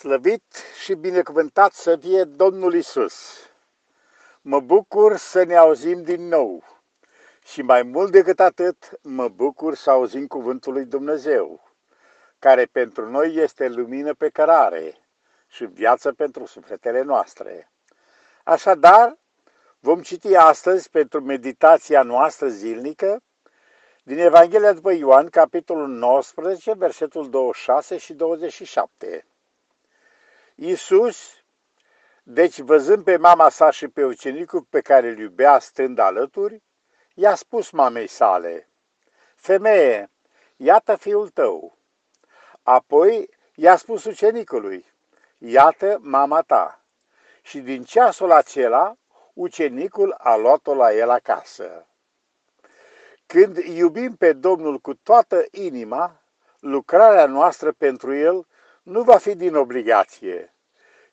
Slăvit și binecuvântat să fie Domnul Isus. Mă bucur să ne auzim din nou. Și mai mult decât atât, mă bucur să auzim cuvântul lui Dumnezeu, care pentru noi este lumină pe cărare și viață pentru sufletele noastre. Așadar, vom citi astăzi pentru meditația noastră zilnică din Evanghelia după Ioan, capitolul 19, versetul 26 și 27. Iisus, deci văzând pe mama sa și pe ucenicul pe care îl iubea stând alături, i-a spus mamei sale, Femeie, iată fiul tău. Apoi i-a spus ucenicului, iată mama ta. Și din ceasul acela, ucenicul a luat-o la el acasă. Când iubim pe Domnul cu toată inima, lucrarea noastră pentru El nu va fi din obligație,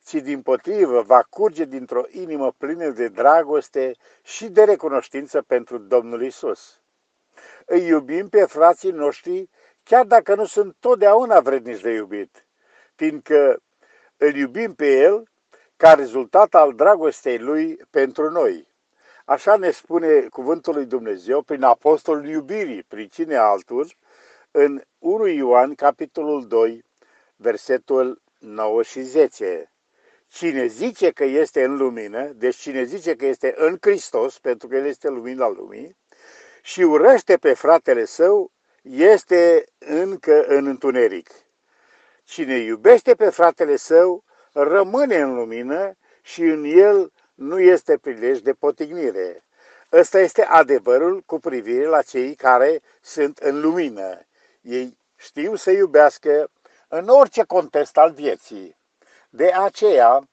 ci din potrivă va curge dintr-o inimă plină de dragoste și de recunoștință pentru Domnul Isus. Îi iubim pe frații noștri chiar dacă nu sunt totdeauna vrednici de iubit, fiindcă îl iubim pe El ca rezultat al dragostei Lui pentru noi. Așa ne spune cuvântul lui Dumnezeu prin apostolul iubirii, prin cine altul, în 1 Ioan, capitolul 2, versetul 9 și 10. Cine zice că este în lumină, deci cine zice că este în Hristos, pentru că El este lumina lumii, și urăște pe fratele său, este încă în întuneric. Cine iubește pe fratele său, rămâne în lumină și în el nu este prilej de potignire. Ăsta este adevărul cu privire la cei care sunt în lumină. Ei știu să iubească în orice context al vieții. De aceea,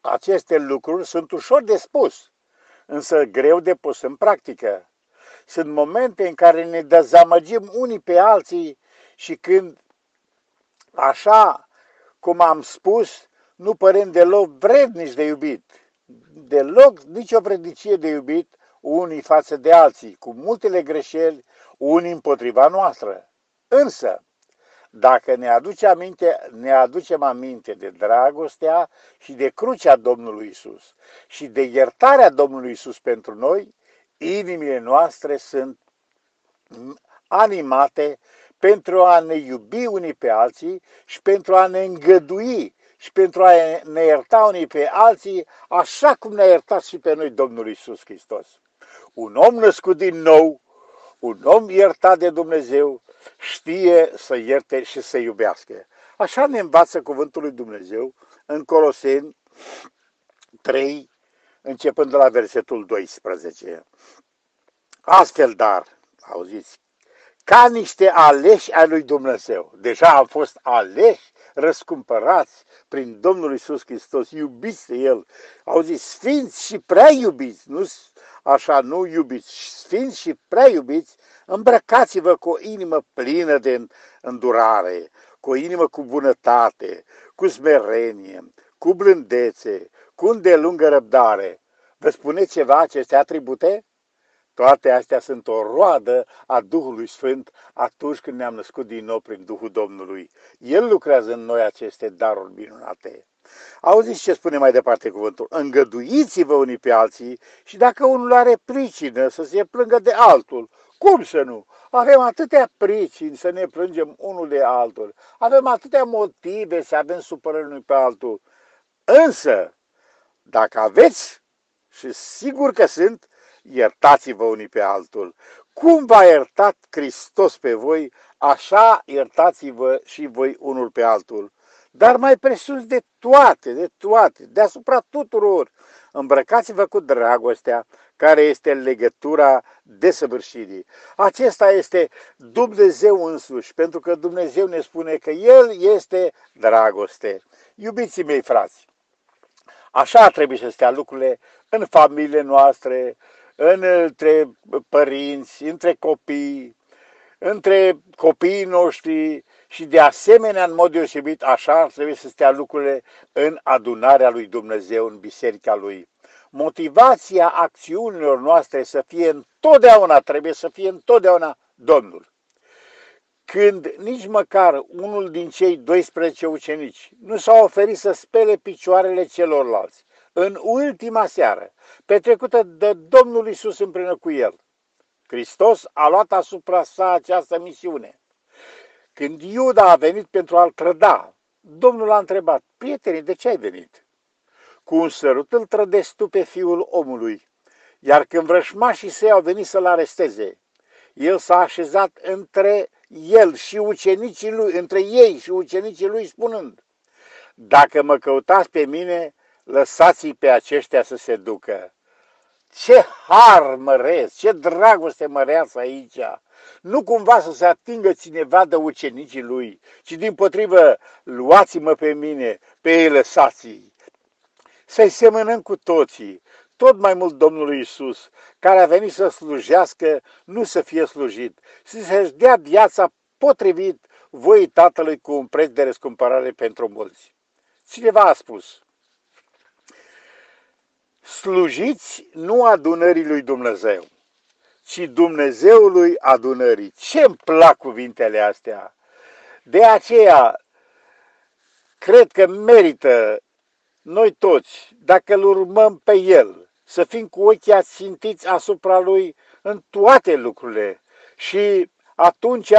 aceste lucruri sunt ușor de spus, însă greu de pus în practică. Sunt momente în care ne dezamăgim unii pe alții și când, așa cum am spus, nu părem deloc vrednici de iubit, deloc nicio vrednicie de iubit unii față de alții, cu multele greșeli, unii împotriva noastră. Însă, dacă ne, aduce aminte, ne aducem aminte de dragostea și de crucea Domnului Isus și de iertarea Domnului Isus pentru noi, inimile noastre sunt animate pentru a ne iubi unii pe alții și pentru a ne îngădui și pentru a ne ierta unii pe alții, așa cum ne-a iertat și pe noi Domnul Isus Hristos. Un om născut din nou, un om iertat de Dumnezeu, știe să ierte și să iubească. Așa ne învață cuvântul lui Dumnezeu în Coloseni 3, începând de la versetul 12. Astfel, dar, auziți, ca niște aleși ai lui Dumnezeu, deja au fost aleși, răscumpărați prin Domnul Isus Hristos, iubiți de El, auziți, sfinți și prea iubiți, nu așa, nu iubiți, sfinți și prea iubiți, Îmbrăcați-vă cu o inimă plină de îndurare, cu o inimă cu bunătate, cu smerenie, cu blândețe, cu îndelungă răbdare. Vă spune ceva aceste atribute? Toate astea sunt o roadă a Duhului Sfânt atunci când ne-am născut din nou prin Duhul Domnului. El lucrează în noi aceste daruri minunate. Auziți ce spune mai departe cuvântul? Îngăduiți-vă unii pe alții și dacă unul are pricină să se plângă de altul, cum să nu? Avem atâtea pricini să ne plângem unul de altul. Avem atâtea motive să avem supărări unul pe altul. Însă, dacă aveți, și sigur că sunt, iertați-vă unii pe altul. Cum v-a iertat Hristos pe voi, așa iertați-vă și voi unul pe altul. Dar mai presus de toate, de toate, deasupra tuturor, îmbrăcați-vă cu dragostea, care este legătura desăvârșirii. Acesta este Dumnezeu însuși, pentru că Dumnezeu ne spune că El este dragoste. Iubiții mei frați, așa trebuie să stea lucrurile în familiile noastre, între părinți, între copii, între copiii noștri și de asemenea, în mod deosebit, așa trebuie să stea lucrurile în adunarea lui Dumnezeu, în biserica lui motivația acțiunilor noastre să fie întotdeauna, trebuie să fie întotdeauna Domnul. când nici măcar unul din cei 12 ucenici nu s-a oferit să spele picioarele celorlalți în ultima seară, petrecută de Domnul Isus împreună cu el. Hristos a luat asupra sa această misiune. Când Iuda a venit pentru a-l trăda, Domnul a întrebat, prietenii, de ce ai venit? Cu un sărut îl trădesc tu pe fiul omului, iar când vrășmașii săi au venit să-l aresteze, el s-a așezat între el și ucenicii lui, între ei și ucenicii lui, spunând, dacă mă căutați pe mine, lăsați-i pe aceștia să se ducă. Ce har măresc, ce dragoste măreață aici! Nu cumva să se atingă cineva de ucenicii lui, ci din potrivă, luați-mă pe mine, pe ei lăsați-i. Să-i semănăm cu toții, tot mai mult Domnului Isus, care a venit să slujească, nu să fie slujit, să-și dea viața potrivit voi Tatălui cu un preț de răscumpărare pentru mulți. Cineva a spus, slujiți nu adunării lui Dumnezeu, ci Dumnezeului adunării. Ce-mi plac cuvintele astea! De aceea, cred că merită noi toți, dacă îl urmăm pe El, să fim cu ochii ațintiți asupra Lui în toate lucrurile și atunci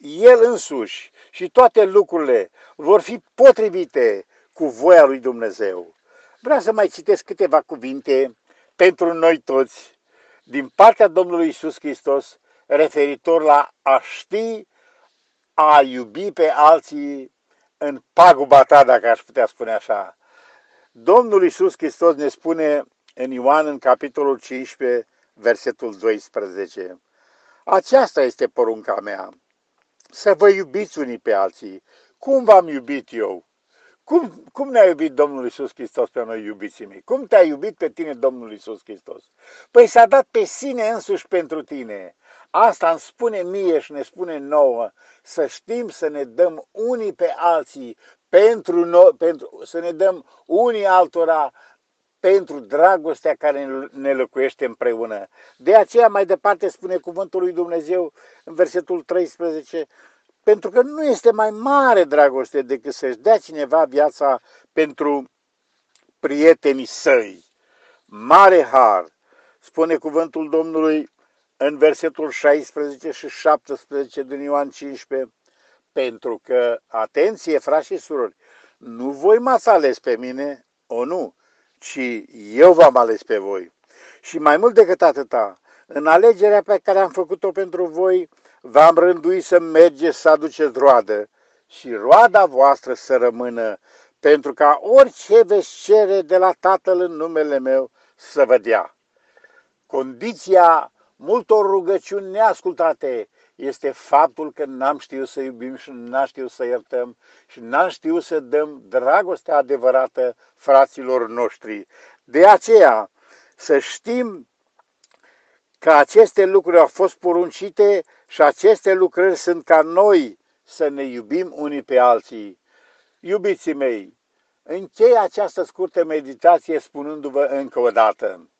El însuși și toate lucrurile vor fi potrivite cu voia lui Dumnezeu. Vreau să mai citesc câteva cuvinte pentru noi toți din partea Domnului Isus Hristos referitor la a ști, a iubi pe alții în paguba ta, dacă aș putea spune așa. Domnul Isus Hristos ne spune în Ioan, în capitolul 15, versetul 12. Aceasta este porunca mea, să vă iubiți unii pe alții. Cum v-am iubit eu? Cum, cum ne-a iubit Domnul Isus Hristos pe noi, iubiții mei? Cum te-a iubit pe tine Domnul Isus Hristos? Păi s-a dat pe sine însuși pentru tine. Asta îmi spune mie și ne spune nouă să știm să ne dăm unii pe alții pentru noi, pentru, să ne dăm unii altora pentru dragostea care ne locuiește împreună. De aceea mai departe spune cuvântul lui Dumnezeu în versetul 13, pentru că nu este mai mare dragoste decât să-și dea cineva viața pentru prietenii săi. Mare har, spune cuvântul Domnului în versetul 16 și 17 din Ioan 15, pentru că, atenție, frați și surori, nu voi m-ați ales pe mine, o nu, ci eu v-am ales pe voi. Și mai mult decât atâta, în alegerea pe care am făcut-o pentru voi, v-am rânduit să mergeți să aduceți roadă și roada voastră să rămână, pentru ca orice veți cere de la Tatăl în numele meu să vă dea. Condiția multor rugăciuni neascultate este faptul că n-am știut să iubim și n-am știut să iertăm și n-am știut să dăm dragostea adevărată fraților noștri. De aceea, să știm că aceste lucruri au fost poruncite și aceste lucrări sunt ca noi să ne iubim unii pe alții. Iubiții mei, închei această scurtă meditație spunându-vă încă o dată.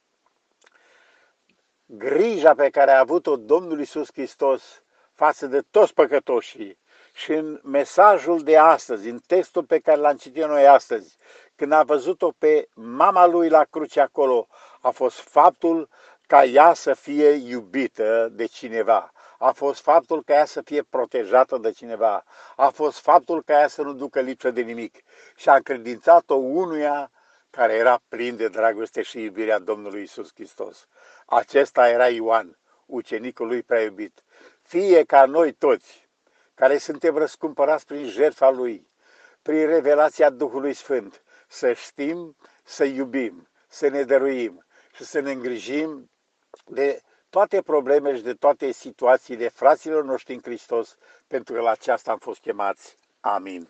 Grija pe care a avut-o Domnul Isus Hristos față de toți păcătoșii și în mesajul de astăzi, în textul pe care l-am citit noi astăzi, când a văzut-o pe mama lui la cruce acolo, a fost faptul ca ea să fie iubită de cineva. A fost faptul ca ea să fie protejată de cineva. A fost faptul ca ea să nu ducă lipsă de nimic. Și a încredințat-o unuia care era plin de dragoste și iubirea Domnului Isus Hristos. Acesta era Ioan, ucenicul lui prea iubit. Fie ca noi toți, care suntem răscumpărați prin jertfa Lui, prin revelația Duhului Sfânt, să știm să iubim, să ne dăruim și să ne îngrijim de toate problemele și de toate situațiile fraților noștri în Hristos, pentru că la aceasta am fost chemați. Amin.